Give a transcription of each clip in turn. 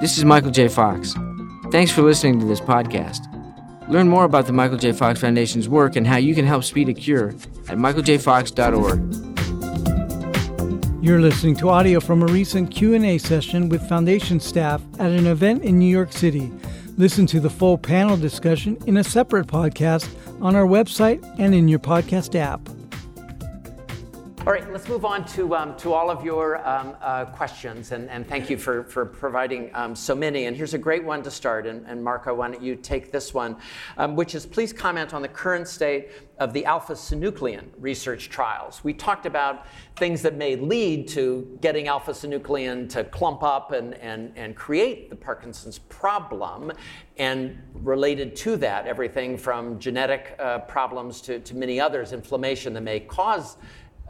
This is Michael J. Fox. Thanks for listening to this podcast. Learn more about the Michael J. Fox Foundation's work and how you can help speed a cure at michaeljfox.org. You're listening to audio from a recent Q&A session with foundation staff at an event in New York City. Listen to the full panel discussion in a separate podcast on our website and in your podcast app. All right, let's move on to, um, to all of your um, uh, questions, and, and thank you for, for providing um, so many. And here's a great one to start, and, and Marco, why don't you take this one, um, which is please comment on the current state of the alpha synuclein research trials. We talked about things that may lead to getting alpha synuclein to clump up and, and, and create the Parkinson's problem, and related to that, everything from genetic uh, problems to, to many others, inflammation that may cause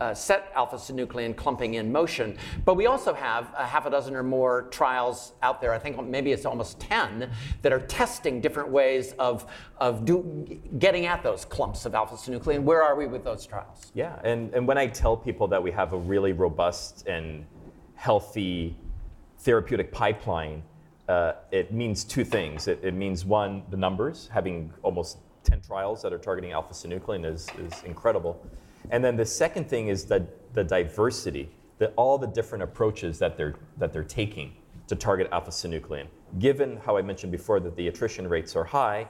uh, set alpha synuclein clumping in motion. But we also have a half a dozen or more trials out there, I think maybe it's almost 10, that are testing different ways of, of do, getting at those clumps of alpha synuclein. Where are we with those trials? Yeah, and, and when I tell people that we have a really robust and healthy therapeutic pipeline, uh, it means two things. It, it means one, the numbers, having almost 10 trials that are targeting alpha synuclein is, is incredible. And then the second thing is the, the diversity, the, all the different approaches that they're, that they're taking to target alpha synuclein. Given how I mentioned before that the attrition rates are high,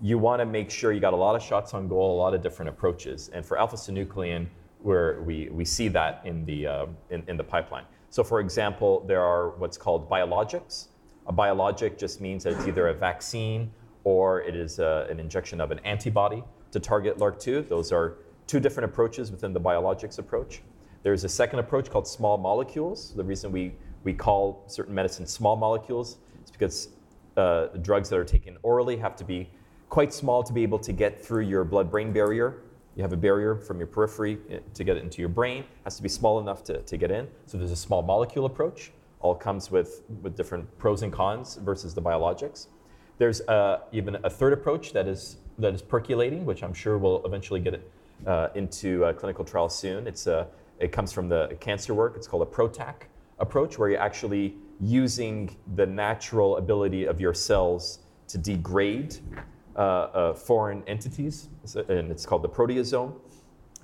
you want to make sure you got a lot of shots on goal, a lot of different approaches. And for alpha synuclein, where we, we see that in the, uh, in, in the pipeline. So, for example, there are what's called biologics. A biologic just means that it's either a vaccine or it is a, uh, an injection of an antibody to target LRRK2. Those are two different approaches within the biologics approach. There's a second approach called small molecules. The reason we, we call certain medicines small molecules is because uh, drugs that are taken orally have to be quite small to be able to get through your blood brain barrier. You have a barrier from your periphery uh, to get it into your brain, it has to be small enough to, to get in. So there's a small molecule approach. All comes with, with different pros and cons versus the biologics. There's uh, even a third approach that is, that is percolating, which I'm sure will eventually get it uh, into a clinical trials soon. It's a, it comes from the cancer work. It's called a PROTAC approach, where you're actually using the natural ability of your cells to degrade uh, uh, foreign entities, and it's called the proteasome,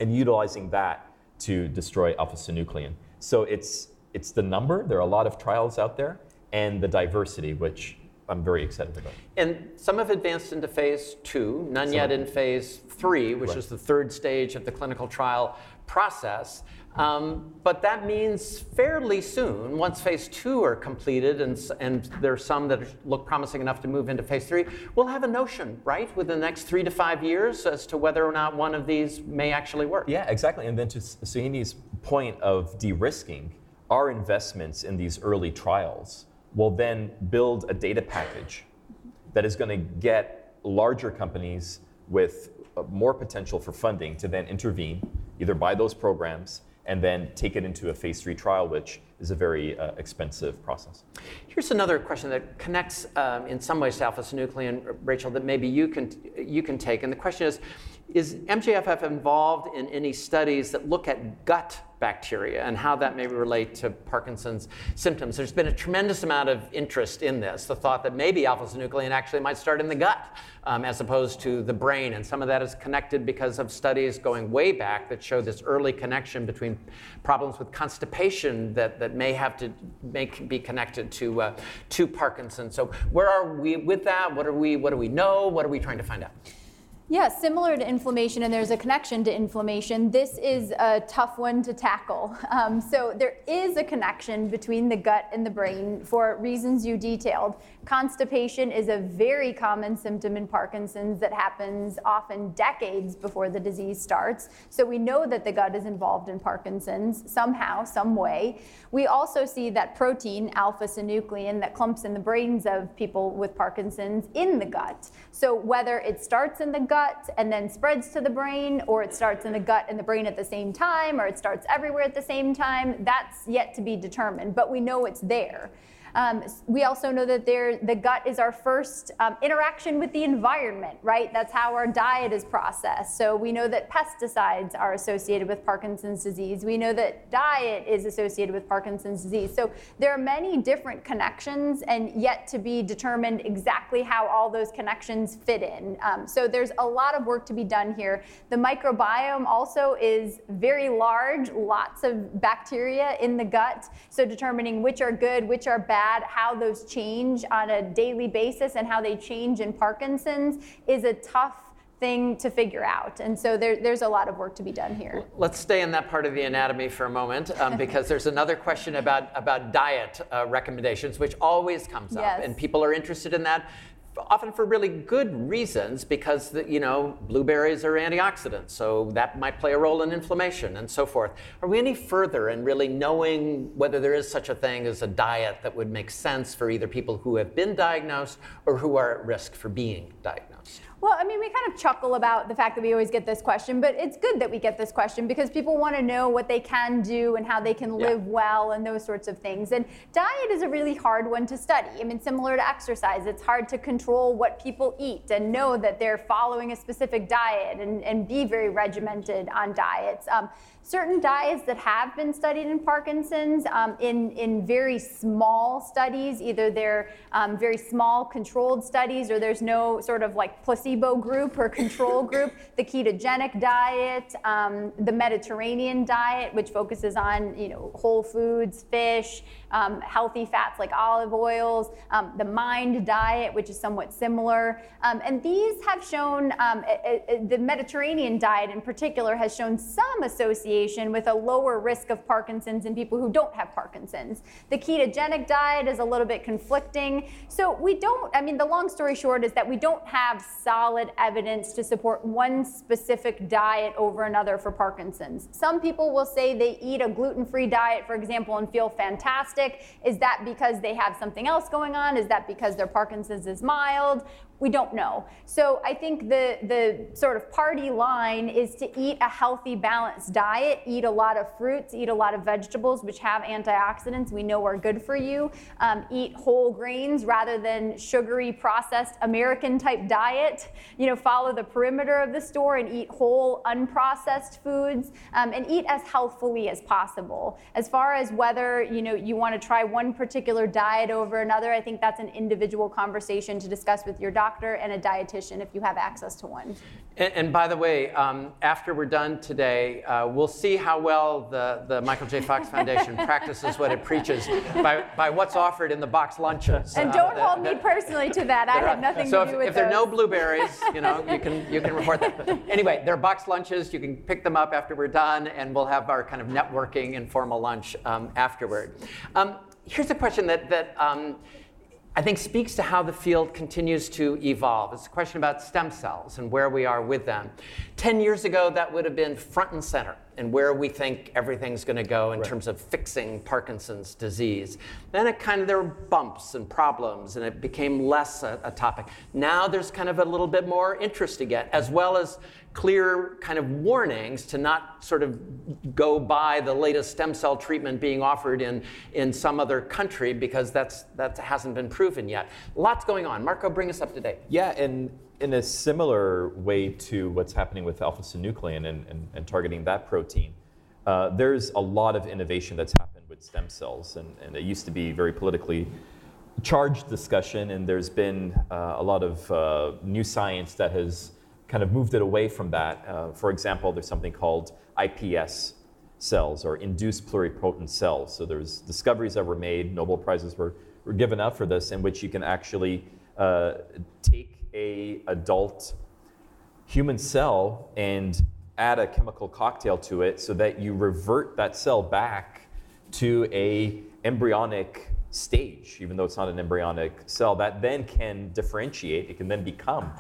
and utilizing that to destroy alpha synuclein. So it's it's the number. There are a lot of trials out there, and the diversity, which I'm very excited about. And some have advanced into phase two, none some yet in phase three, which right. is the third stage of the clinical trial process. Um, but that means fairly soon, once phase two are completed, and, and there are some that look promising enough to move into phase three, we'll have a notion, right, within the next three to five years as to whether or not one of these may actually work. Yeah, exactly. And then to Sohini's point of de risking, our investments in these early trials will then build a data package that is going to get larger companies with uh, more potential for funding to then intervene, either buy those programs and then take it into a phase three trial, which is a very uh, expensive process. Here's another question that connects um, in some ways to alpha synuclein, Rachel, that maybe you can, you can take. And the question is Is MJFF involved in any studies that look at gut bacteria and how that may relate to Parkinson's symptoms. There's been a tremendous amount of interest in this, the thought that maybe alpha synuclein actually might start in the gut um, as opposed to the brain. And some of that is connected because of studies going way back that show this early connection between problems with constipation that, that may have to make, be connected to, uh, to Parkinson's. So where are we with that? What, are we, what do we know? What are we trying to find out? Yeah, similar to inflammation, and there's a connection to inflammation. This is a tough one to tackle. Um, so, there is a connection between the gut and the brain for reasons you detailed. Constipation is a very common symptom in Parkinson's that happens often decades before the disease starts. So, we know that the gut is involved in Parkinson's somehow, some way. We also see that protein, alpha synuclein, that clumps in the brains of people with Parkinson's in the gut. So, whether it starts in the gut, gut and then spreads to the brain, or it starts in the gut and the brain at the same time, or it starts everywhere at the same time, that's yet to be determined. But we know it's there. Um, we also know that the gut is our first um, interaction with the environment, right? That's how our diet is processed. So we know that pesticides are associated with Parkinson's disease. We know that diet is associated with Parkinson's disease. So there are many different connections and yet to be determined exactly how all those connections fit in. Um, so there's a lot of work to be done here. The microbiome also is very large, lots of bacteria in the gut. So determining which are good, which are bad, how those change on a daily basis, and how they change in Parkinson's is a tough thing to figure out. And so there, there's a lot of work to be done here. Let's stay in that part of the anatomy for a moment um, because there's another question about, about diet uh, recommendations, which always comes up. And people are interested in that often for really good reasons because the, you know blueberries are antioxidants so that might play a role in inflammation and so forth. Are we any further in really knowing whether there is such a thing as a diet that would make sense for either people who have been diagnosed or who are at risk for being diagnosed Well, I mean, we kind of chuckle about the fact that we always get this question, but it's good that we get this question because people want to know what they can do and how they can Yeah. live well and those sorts of things. And diet is a really hard one to study. I mean, similar to exercise, it's hard to control what people eat and know that they're following a specific diet and, and be very regimented on diets. Um, certain diets that have been studied in Parkinson's um, in, in very small studies, either they're um, very small controlled studies or there's no sort of like placebo group or control group. The ketogenic diet, um, the Mediterranean diet, which focuses on you know whole foods, fish, um, healthy fats like olive oils, um, the Mind diet, which is somewhat similar, um, and these have shown um, the Mediterranean diet in particular has shown some association with a lower risk of Parkinson's in people who don't have Parkinson's. The ketogenic diet is a little bit conflicting. So we don't, I mean, the long story short is that we don't have solid evidence to support one specific diet over another for Parkinson's. Some people will say they eat a gluten free diet, for example, and feel fantastic. Is that because they have something else going on? Is that because their Parkinson's is mild? We don't know. So I think the, the sort of party line is to eat a healthy, balanced diet, eat a lot of fruits, eat a lot of vegetables, which have antioxidants we know are good for you, um, eat whole grains rather than sugary, processed American type diet. You know, follow the perimeter of the store and eat whole, unprocessed foods, um, and eat as healthfully as possible. As far as whether you know you want to try one particular diet over another, I think that's an individual conversation to discuss with your doctor and a dietitian if you have access to one. And, and by the way, um, after we're done today, uh, we'll see how well the, the Michael J. Fox Foundation practices what it preaches by, by what's offered in the box lunches. And Uh, don't that- hold me personally to that. I have nothing so to if, do with that. if there are no blueberries, you know, you can you can report that. Anyway, there are box lunches. You can pick them up after we're done, and we'll have our kind of networking informal lunch um, afterward. Um, here's a question that that. I think speaks to how the field continues to evolve. It's a question about stem cells and where we are with them. Ten years ago, that would have been front and center and where we think everything's going to go in terms of fixing Parkinson's disease. Then it kind of there were bumps and problems, and it became less a, a topic. Now there's kind of a little bit more interest again, as well as clear kind of warnings to not sort of go by the latest stem cell treatment being offered in, in some other country because that's, that hasn't been proven yet. Lots going on. Marco, bring us up to date. Yeah, and in a similar way to what's happening with alpha synuclein and, and, and targeting that protein, uh, there's a lot of innovation that's happened with stem cells. And, and it used to be very politically charged discussion, and there's been uh, a lot of uh, new science that has kind of moved it away from that. Uh, for example, there's something called IPS cells or induced pluripotent cells. So there's discoveries that were made, Nobel Prizes were, were given out for this, in which you can actually uh, take a adult human cell and add a chemical cocktail to it so that you revert that cell back to a embryonic stage even though it's not an embryonic cell that then can differentiate it can then become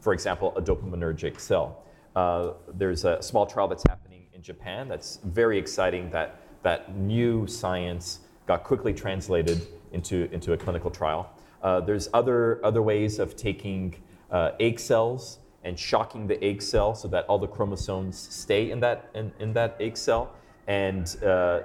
for example a dopaminergic cell uh, there's a small trial that's happening in japan that's very exciting that that new science got quickly translated into, into a clinical trial uh, there's other, other ways of taking uh, egg cells and shocking the egg cell so that all the chromosomes stay in that, in, in that egg cell. And uh,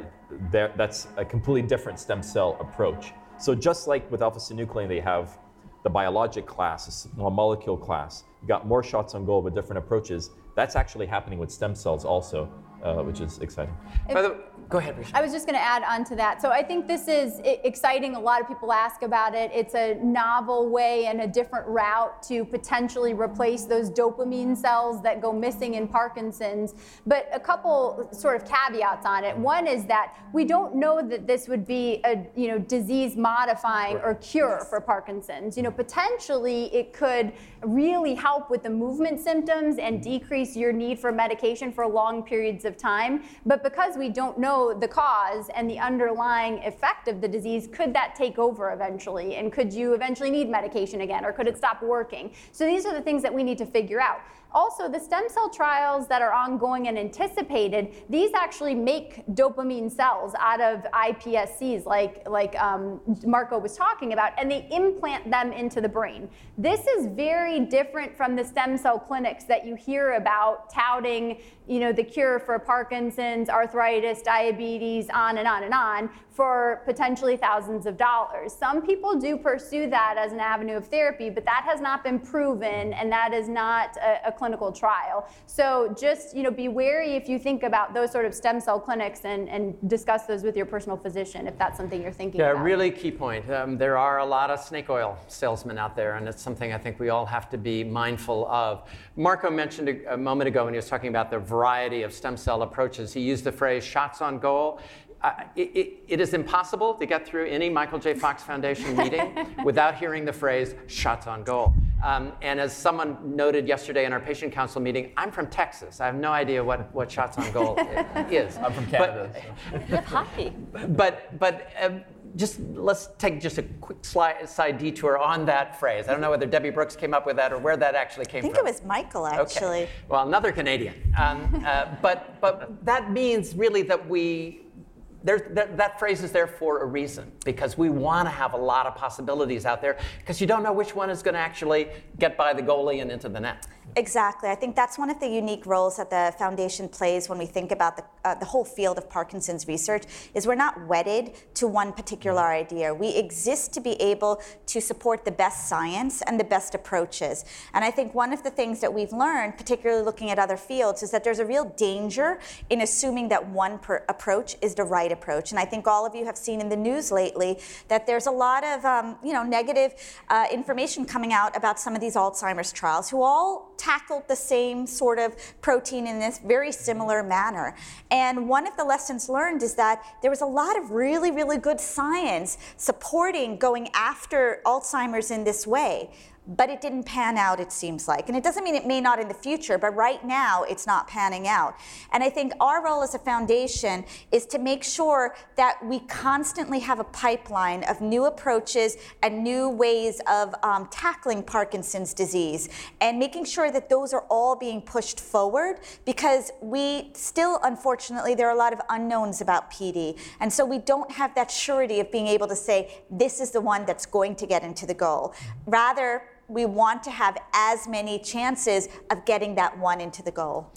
that's a completely different stem cell approach. So just like with alpha-synuclein, they have the biologic class, a small molecule class. You got more shots on goal with different approaches. That's actually happening with stem cells also, uh, which is exciting. By the, go ahead, Risha. I was just going to add on to that. So I think this is exciting. A lot of people ask about it. It's a novel way and a different route to potentially replace those dopamine cells that go missing in Parkinson's. But a couple sort of caveats on it. One is that we don't know that this would be a you know disease modifying or cure for Parkinson's. You know, mm-hmm. potentially it could really help with the movement symptoms and mm-hmm. decrease your need for medication for long periods of time. But because we don't know the cause and the underlying effect of the disease, could that take over eventually? And could you eventually need medication again, or could it stop working? So these are the things that we need to figure out. Also, the stem cell trials that are ongoing and anticipated, these actually make dopamine cells out of iPSCs, like, like um, Marco was talking about, and they implant them into the brain. This is very different from the stem cell clinics that you hear about touting, you know, the cure for Parkinson's, arthritis, diabetes, on and on and on for potentially thousands of dollars. Some people do pursue that as an avenue of therapy, but that has not been proven, and that is not a, a clinical trial. So just you know, be wary if you think about those sort of stem cell clinics and, and discuss those with your personal physician if that's something you're thinking Yeah, about. really key point. Um, there are a lot of snake oil salesmen out there, and it's something I think we all have to be mindful of. Marco mentioned a, a moment ago when he was talking about the variety of stem cell approaches. He used the phrase shots on goal. It, it, it is impossible to get through any Michael J. Fox Foundation meeting without hearing the phrase shots on goal. Um, and as someone noted yesterday in our patient council meeting, I'm from Texas. I have no idea what, what shots on goal is. I'm from But- Canada. hockey. but but um, just let's take just a quick slide, side detour on that phrase. I don't know whether Debbie Brooks came up with that or where that actually came from. I think from. it was Michael, Okay. actually. Well, another Canadian. Um, uh, but but that means really that we. There, that, that phrase is there for a reason because we want to have a lot of possibilities out there because you don't know which one is going to actually get by the goalie and into the net. Exactly. I think that's one of the unique roles that the foundation plays when we think about the, uh, the whole field of Parkinson's research is we're not wedded to one particular idea. We exist to be able to support the best science and the best approaches. And I think one of the things that we've learned, particularly looking at other fields, is that there's a real danger in assuming that one per- approach is the right approach. And I think all of you have seen in the news lately that there's a lot of um, you know negative uh, information coming out about some of these Alzheimer's trials, who all tackled the same sort of protein in this very similar manner. And one of the lessons learned is that there was a lot of really, really good science supporting going after Alzheimer's in this way. But it didn't pan out, it seems like. And it doesn't mean it may not in the future, but right now it's not panning out. And I think our role as a foundation is to make sure that we constantly have a pipeline of new approaches and new ways of um, tackling Parkinson's disease and making sure that those are all being pushed forward because we still, unfortunately, there are a lot of unknowns about PD. And so we don't have that surety of being able to say, this is the one that's going to get into the goal. Rather, we want to have as many chances of getting that one into the goal.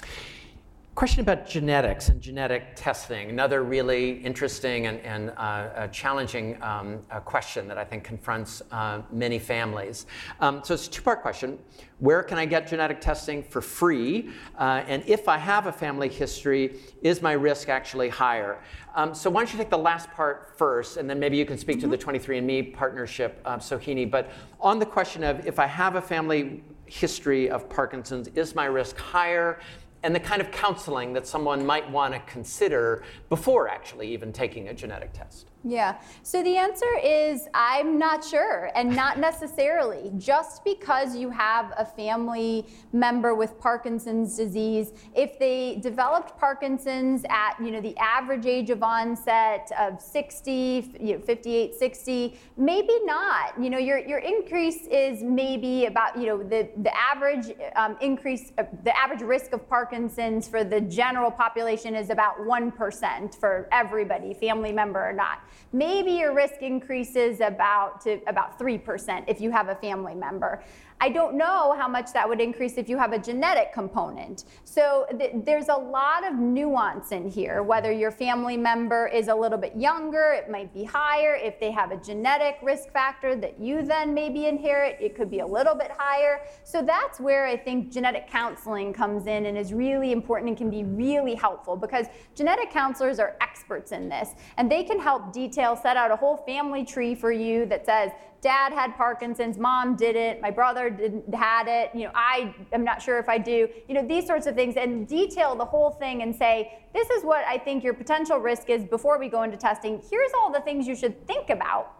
Question about genetics and genetic testing. Another really interesting and, and uh, uh, challenging um, uh, question that I think confronts uh, many families. Um, so it's a two part question. Where can I get genetic testing for free? Uh, and if I have a family history, is my risk actually higher? Um, so why don't you take the last part first, and then maybe you can speak to the 23andMe partnership, uh, Sohini. But on the question of if I have a family history of Parkinson's, is my risk higher? And the kind of counseling that someone might want to consider before actually even taking a genetic test. Yeah. So the answer is I'm not sure, and not necessarily. Just because you have a family member with Parkinson's disease, if they developed Parkinson's at you know the average age of onset of 60, you know, 58, 60, maybe not. You know your your increase is maybe about you know the the average um, increase, uh, the average risk of Parkinson's for the general population is about one percent for everybody, family member or not maybe your risk increases about to about 3% if you have a family member. I don't know how much that would increase if you have a genetic component. So th- there's a lot of nuance in here. Whether your family member is a little bit younger, it might be higher. If they have a genetic risk factor that you then maybe inherit, it could be a little bit higher. So that's where I think genetic counseling comes in and is really important and can be really helpful because genetic counselors are experts in this and they can help detail set out a whole family tree for you that says dad had Parkinson's, mom didn't, my brother didn't had it, you know, I am not sure if I do, you know, these sorts of things, and detail the whole thing and say, this is what I think your potential risk is before we go into testing. Here's all the things you should think about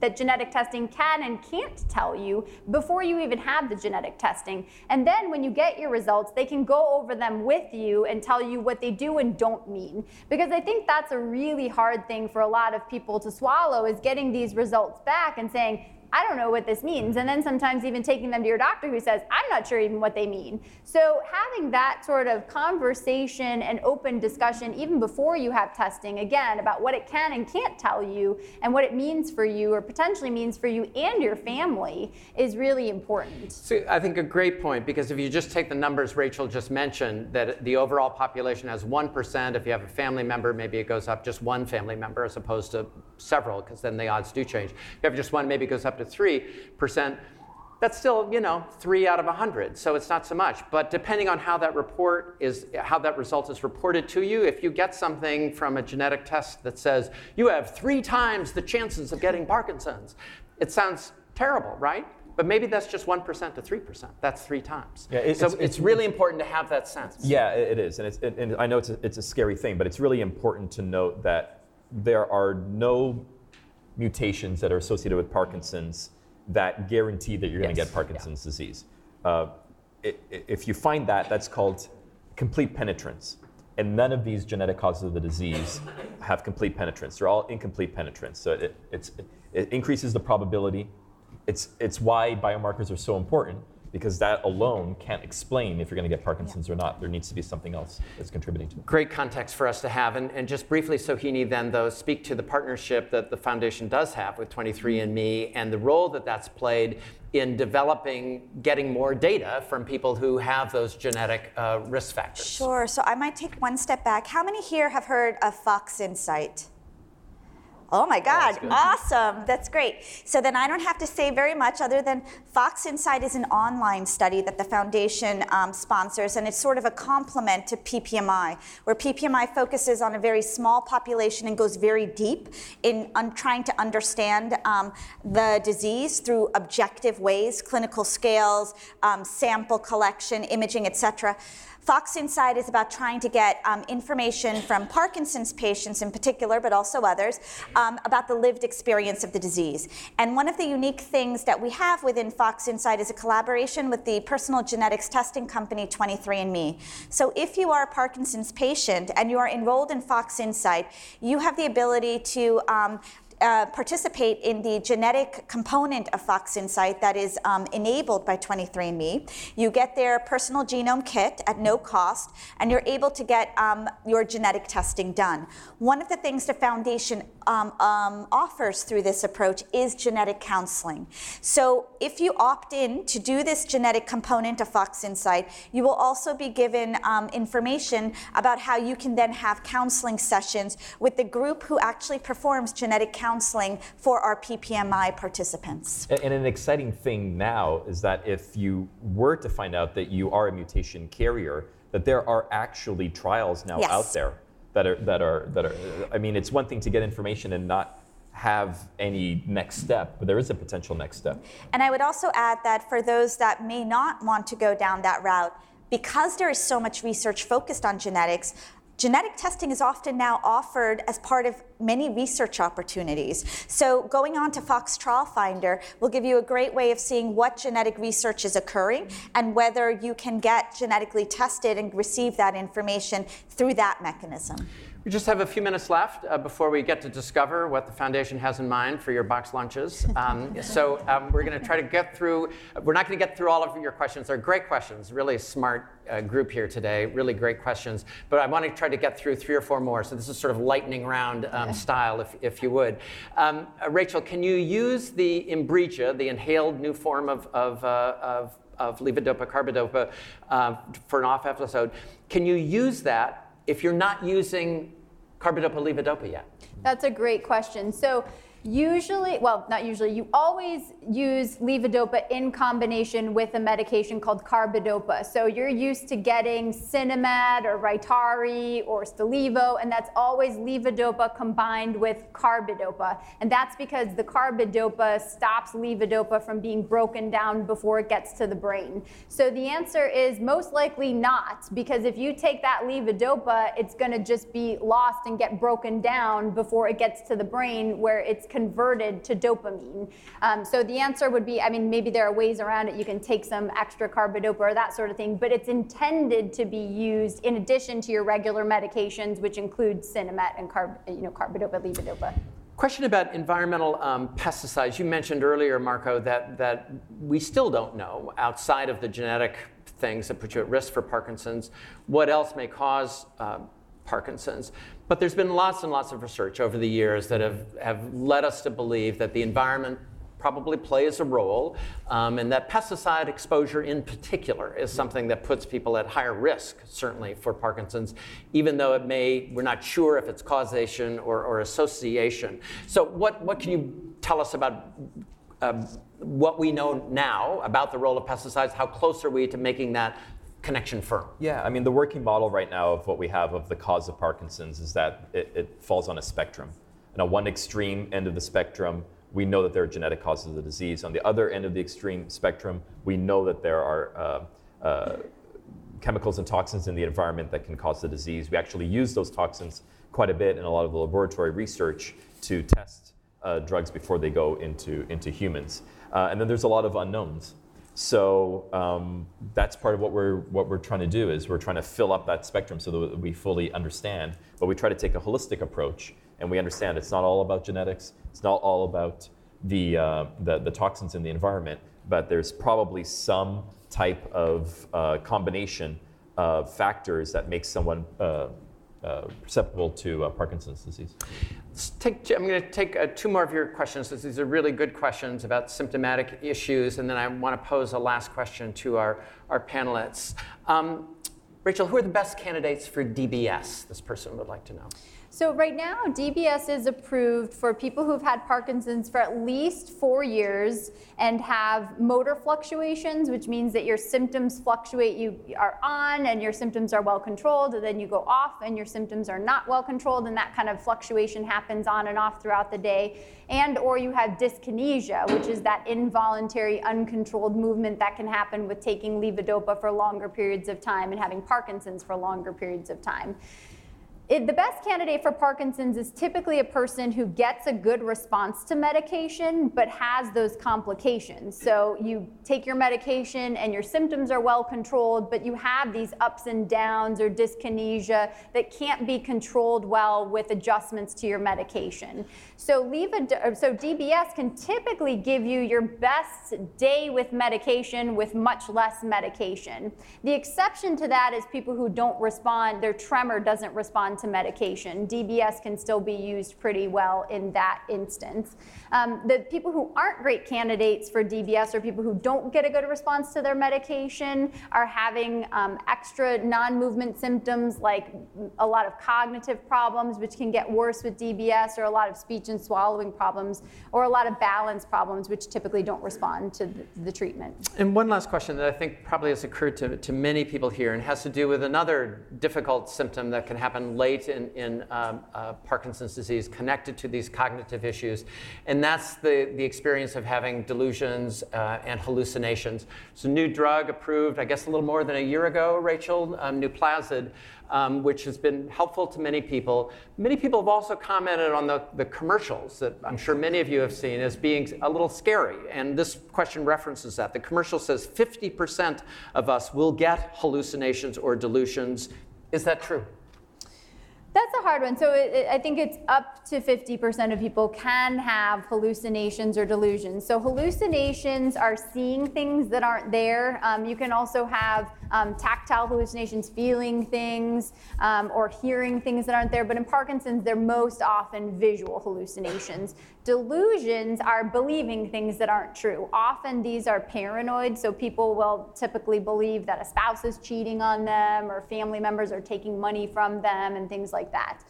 that genetic testing can and can't tell you before you even have the genetic testing. And then when you get your results, they can go over them with you and tell you what they do and don't mean. Because I think that's a really hard thing for a lot of people to swallow is getting these results back and saying, I don't know what this means. And then sometimes even taking them to your doctor who says, I'm not sure even what they mean. So having that sort of conversation and open discussion, even before you have testing, again, about what it can and can't tell you and what it means for you or potentially means for you and your family is really important. So I think a great point because if you just take the numbers Rachel just mentioned, that the overall population has 1%. If you have a family member, maybe it goes up just one family member as opposed to several, because then the odds do change. If you have just one, maybe it goes up to 3%. That's still, you know, three out of 100, so it's not so much. But depending on how that report is, how that result is reported to you, if you get something from a genetic test that says you have three times the chances of getting Parkinson's, it sounds terrible, right? But maybe that's just 1% to 3%. That's three times. Yeah, it- so it's- it's, really important to have that sense. Yeah, it it is, and, it's, and and I know it's a, it's a scary thing, but it's really important to note that there are no mutations that are associated with Parkinson's that guarantee that you're going to get Parkinson's disease. Uh, if you find that, that's called complete penetrance. And none of these genetic causes of the disease have complete penetrance. They're all incomplete penetrance. So it, it's, it increases the probability. It's, it's why biomarkers are so important because that alone can't explain if you're going to get Parkinson's or not. There needs to be something else that's contributing to it. Great context for us to have. And, and just briefly, Sohini, then, though, speak to the partnership that the foundation does have with 23andMe and the role that that's played in developing, getting more data from people who have those genetic uh, risk factors. Sure. So I might take one step back. How many here have heard of Fox Insight? Oh my God, awesome. That's great. So then I don't have to say very much other than Fox Insight is an online study that the foundation um, sponsors, and it's sort of a complement to PPMI, where PPMI focuses on a very small population and goes very deep in trying to understand um, the disease through objective ways, clinical scales, um, sample collection, imaging, et cetera. Fox Insight is about trying to get um, information from Parkinson's patients in particular, but also others, um, about the lived experience of the disease. And one of the unique things that we have within Fox Insight is a collaboration with the personal genetics testing company 23andMe. So if you are a Parkinson's patient and you are enrolled in Fox Insight, you have the ability to um, uh, participate in the genetic component of Fox Insight that is um, enabled by 23andMe. You get their personal genome kit at no cost, and you're able to get um, your genetic testing done. One of the things the foundation um, um, offers through this approach is genetic counseling. So if you opt in to do this genetic component of Fox Insight, you will also be given um, information about how you can then have counseling sessions with the group who actually performs genetic counseling for our PPMI participants. And, and an exciting thing now is that if you were to find out that you are a mutation carrier, that there are actually trials now Yes. out there that are that are that are. I mean, it's one thing to get information and not have any next step, but there is a potential next step. And I would also add that for those that may not want to go down that route, because there is so much research focused on genetics, genetic testing is often now offered as part of many research opportunities. So going on to Fox Trial Finder will give you a great way of seeing what genetic research is occurring and whether you can get genetically tested and receive that information through that mechanism. We just have a few minutes left uh, before we get to discover what the foundation has in mind for your box lunches. Um, so um, we're going to try to get through. We're not going to get through all of your questions. They're great questions, really smart uh, group here today. Really great questions. But I want to try to get through three or four more. So this is sort of lightning round um, style, if, if you would. Um, uh, Rachel, can you use the Inbrija, the inhaled new form of, of, uh, of, of levodopa carbidopa uh, for an off episode? Can you use that if you're not using carbidopa levodopa yet? That's a great question. So Usually, well, not usually, you always use levodopa in combination with a medication called carbidopa. So you're used to getting Sinemet or Rytary or Stalevo, and that's always levodopa combined with carbidopa. And that's because the carbidopa stops levodopa from being broken down before it gets to the brain. So the answer is most likely not, because if you take that levodopa, it's going to just be lost and get broken down before it gets to the brain where it's converted to dopamine. Um, so the answer would be I mean, maybe there are ways around it. You can take some extra carbidopa or that sort of thing, but it's intended to be used in addition to your regular medications, which include Sinemet and carb, you know, carbidopa, levodopa. Question about environmental um, pesticides. You mentioned earlier, Marco, that, that we still don't know outside of the genetic things that put you at risk for Parkinson's, what else may cause uh, Parkinson's. But there's been lots and lots of research over the years that have, have led us to believe that the environment probably plays a role, um, and that pesticide exposure in particular is something that puts people at higher risk, certainly for Parkinson's, even though it may, we're not sure if it's causation or, or association. So, what, what can you tell us about uh, what we know now about the role of pesticides? How close are we to making that connection firm? Yeah, I mean, the working model right now of what we have of the cause of Parkinson's is that it, it falls on a spectrum. And on one extreme end of the spectrum, we know that there are genetic causes of the disease. On the other end of the extreme spectrum, we know that there are uh, uh, chemicals and toxins in the environment that can cause the disease. We actually use those toxins quite a bit in a lot of the laboratory research to test uh, drugs before they go into, into humans. Uh, and then there's a lot of unknowns. So um, that's part of what we're what we're trying to do is we're trying to fill up that spectrum so that we fully understand. But we try to take a holistic approach, and we understand it's not all about genetics. It's not all about the uh, the, the, toxins in the environment, but there's probably some type of uh, combination of factors that makes someone uh, uh susceptible to uh, Parkinson's disease. Take, I'm going to take uh, two more of your questions. because These are really good questions about symptomatic issues, and then I want to pose a last question to our, our panelists. Um, Rachel, who are the best candidates for DBS? This person would like to know. So right now, DBS is approved for people who've had Parkinson's for at least four years and have motor fluctuations, which means that your symptoms fluctuate. You are on and your symptoms are well controlled, and then you go off and your symptoms are not well controlled, and that kind of fluctuation happens on and off throughout the day. And or you have dyskinesia, which is that involuntary, uncontrolled movement that can happen with taking levodopa for longer periods of time and having Parkinson's for longer periods of time. It, the best candidate for Parkinson's is typically a person who gets a good response to medication but has those complications. So you take your medication and your symptoms are well controlled, but you have these ups and downs or dyskinesia that can't be controlled well with adjustments to your medication. So, leave a, so DBS can typically give you your best day with medication with much less medication. The exception to that is people who don't respond, their tremor doesn't respond to medication. DBS can still be used pretty well in that instance. Um, the people who aren't great candidates for DBS or people who don't get a good response to their medication are having um, extra non movement symptoms like a lot of cognitive problems, which can get worse with DBS, or a lot of speech and swallowing problems, or a lot of balance problems, which typically don't respond to the, the treatment. And one last question that I think probably has occurred to, to many people here and has to do with another difficult symptom that can happen late in, in um, uh, Parkinson's disease connected to these cognitive issues. And that's the, the experience of having delusions uh, and hallucinations. So, new drug approved, I guess, a little more than a year ago, Rachel, um, Nuplazid, um, which has been helpful to many people. Many people have also commented on the, the commercials that I'm sure many of you have seen as being a little scary. And this question references that. The commercial says 50% of us will get hallucinations or delusions. Is that true? That's a hard one. So it, it, I think it's up to 50% of people can have hallucinations or delusions. So hallucinations are seeing things that aren't there. Um, you can also have um, tactile hallucinations, feeling things, um, or hearing things that aren't there. But in Parkinson's, they're most often visual hallucinations. Delusions are believing things that aren't true. Often these are paranoid, so people will typically believe that a spouse is cheating on them or family members are taking money from them and things like that.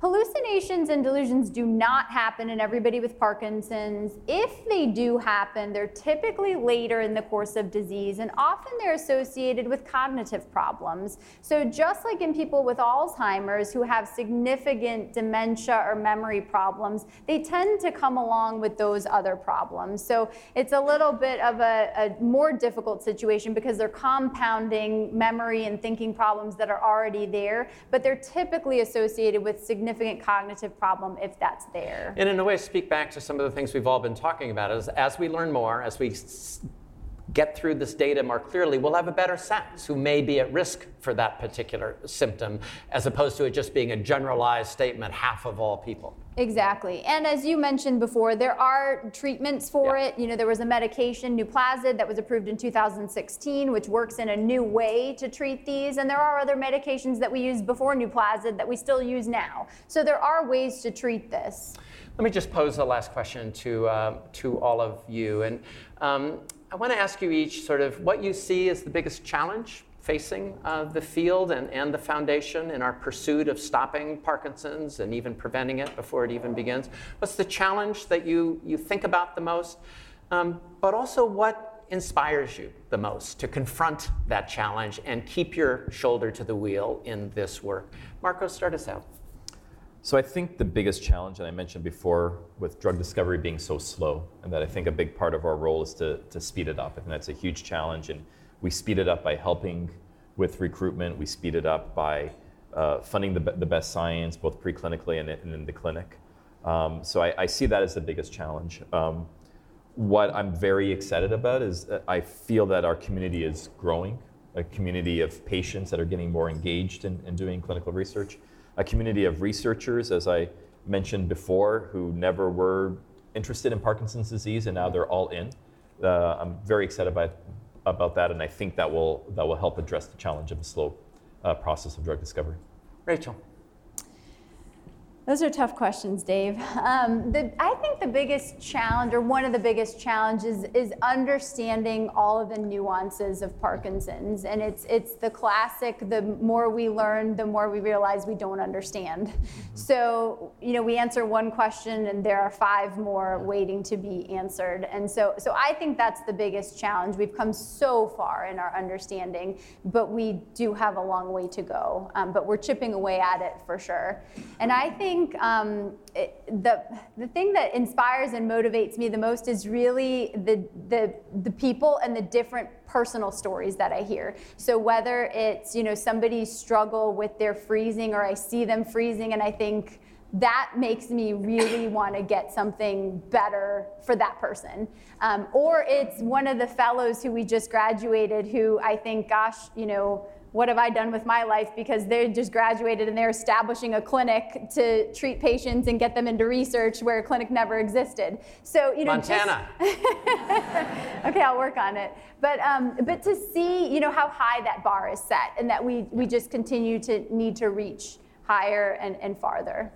Hallucinations and delusions do not happen in everybody with Parkinson's. If they do happen, they're typically later in the course of disease and often they're associated with cognitive problems. So, just like in people with Alzheimer's who have significant dementia or memory problems, they tend to come along with those other problems. So, it's a little bit of a, a more difficult situation because they're compounding memory and thinking problems that are already there, but they're typically associated with significant significant cognitive problem if that's there. And in a way, speak back to some of the things we've all been talking about. Is as we learn more, as we get through this data more clearly, we'll have a better sense who may be at risk for that particular symptom, as opposed to it just being a generalized statement, half of all people. Exactly. And as you mentioned before, there are treatments for yeah. it. You know, there was a medication, Nuplazid, that was approved in 2016, which works in a new way to treat these. And there are other medications that we used before Nuplazid that we still use now. So there are ways to treat this. Let me just pose the last question to, uh, to all of you. And um, I want to ask you each sort of what you see as the biggest challenge facing uh, the field and, and the foundation in our pursuit of stopping Parkinson's and even preventing it before it even begins. What's the challenge that you, you think about the most? Um, but also, what inspires you the most to confront that challenge and keep your shoulder to the wheel in this work? Marco, start us out. So I think the biggest challenge, and I mentioned before, with drug discovery being so slow, and that I think a big part of our role is to, to speed it up. I think that's a huge challenge, and we speed it up by helping with recruitment. We speed it up by uh, funding the, the best science, both preclinically and, and in the clinic. Um, so I, I, see that as the biggest challenge. Um, what I'm very excited about is I feel that our community is growing, a community of patients that are getting more engaged in, in doing clinical research a community of researchers, as I mentioned before, who never were interested in Parkinson's disease, and now they're all in. Uh, I'm very excited about, about that, and I think that will, that will help address the challenge of the slow uh, process of drug discovery. Rachel. Those are tough questions, Dave. Um, the, I think the biggest challenge, or one of the biggest challenges, is understanding all of the nuances of Parkinson's. And it's, it's the classic the more we learn, the more we realize we don't understand. Mm-hmm. So, you know, we answer one question and there are five more waiting to be answered. And so, so I think that's the biggest challenge. We've come so far in our understanding, but we do have a long way to go. Um, but we're chipping away at it for sure. And I think um, it, the, the thing that inspires and motivates me the most is really the, the, the people and the different personal stories that I hear. So whether it's, you know, somebody's struggle with their freezing or I see them freezing and I think, that makes me really want to get something better for that person. Um, or it's one of the fellows who we just graduated who I think, gosh, you know, what have I done with my life? Because they just graduated and they're establishing a clinic to treat patients and get them into research where a clinic never existed. So you know, Montana. Just, okay, I'll work on it. But um, but to see you know how high that bar is set, and that we we just continue to need to reach higher and, and farther.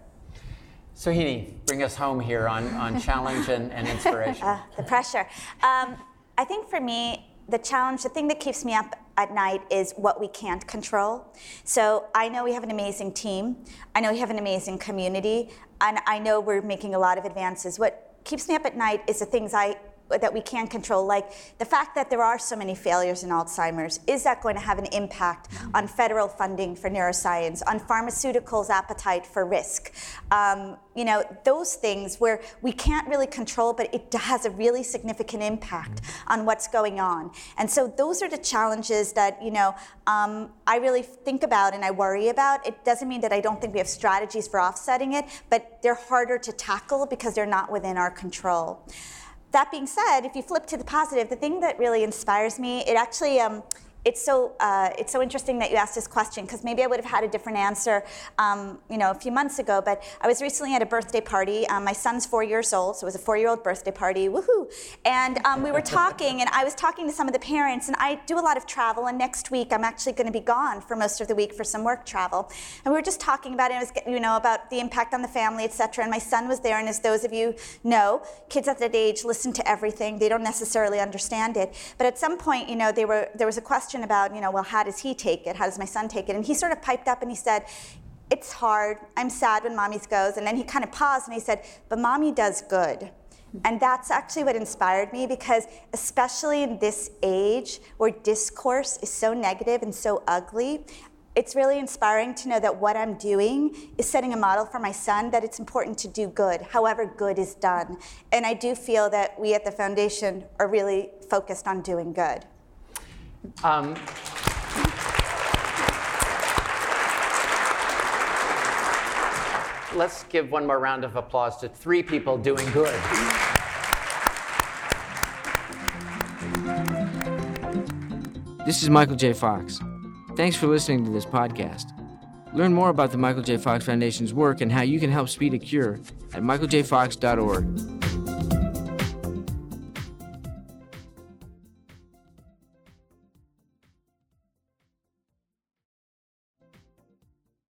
Sohini, bring us home here on, on challenge and, and inspiration. Uh, the pressure. Um, I think for me, the challenge, the thing that keeps me up at night is what we can't control. So I know we have an amazing team. I know we have an amazing community. And I know we're making a lot of advances. What keeps me up at night is the things I that we can't control, like the fact that there are so many failures in Alzheimer's. Is that going to have an impact on federal funding for neuroscience, on pharmaceuticals' appetite for risk? Um, you know, those things where we can't really control, but it has a really significant impact on what's going on. And so those are the challenges that, you know, um, I really think about and I worry about. It doesn't mean that I don't think we have strategies for offsetting it, but they're harder to tackle because they're not within our control. That being said, if you flip to the positive, the thing that really inspires me, it actually um, it's so uh, it's so interesting that you asked this question because maybe I would have had a different answer, um, you know, a few months ago. But I was recently at a birthday party. Um, my son's four years old, so it was a four-year-old birthday party. Woohoo! And um, we were talking, and I was talking to some of the parents. And I do a lot of travel, and next week I'm actually going to be gone for most of the week for some work travel. And we were just talking about it. Was, you know, about the impact on the family, etc. And my son was there, and as those of you know, kids at that age listen to everything. They don't necessarily understand it. But at some point, you know, they were there was a question question about, you know, well, how does he take it? How does my son take it? And he sort of piped up and he said, it's hard. I'm sad when mommy's goes. And then he kind of paused and he said, but mommy does good. And that's actually what inspired me because, especially in this age where discourse is so negative and so ugly, it's really inspiring to know that what I'm doing is setting a model for my son that it's important to do good, however good is done. And I do feel that we at the foundation are really focused on doing good. Um, let's give one more round of applause to three people doing good. This is Michael J. Fox. Thanks for listening to this podcast. Learn more about the Michael J. Fox Foundation's work and how you can help speed a cure at michaeljfox.org.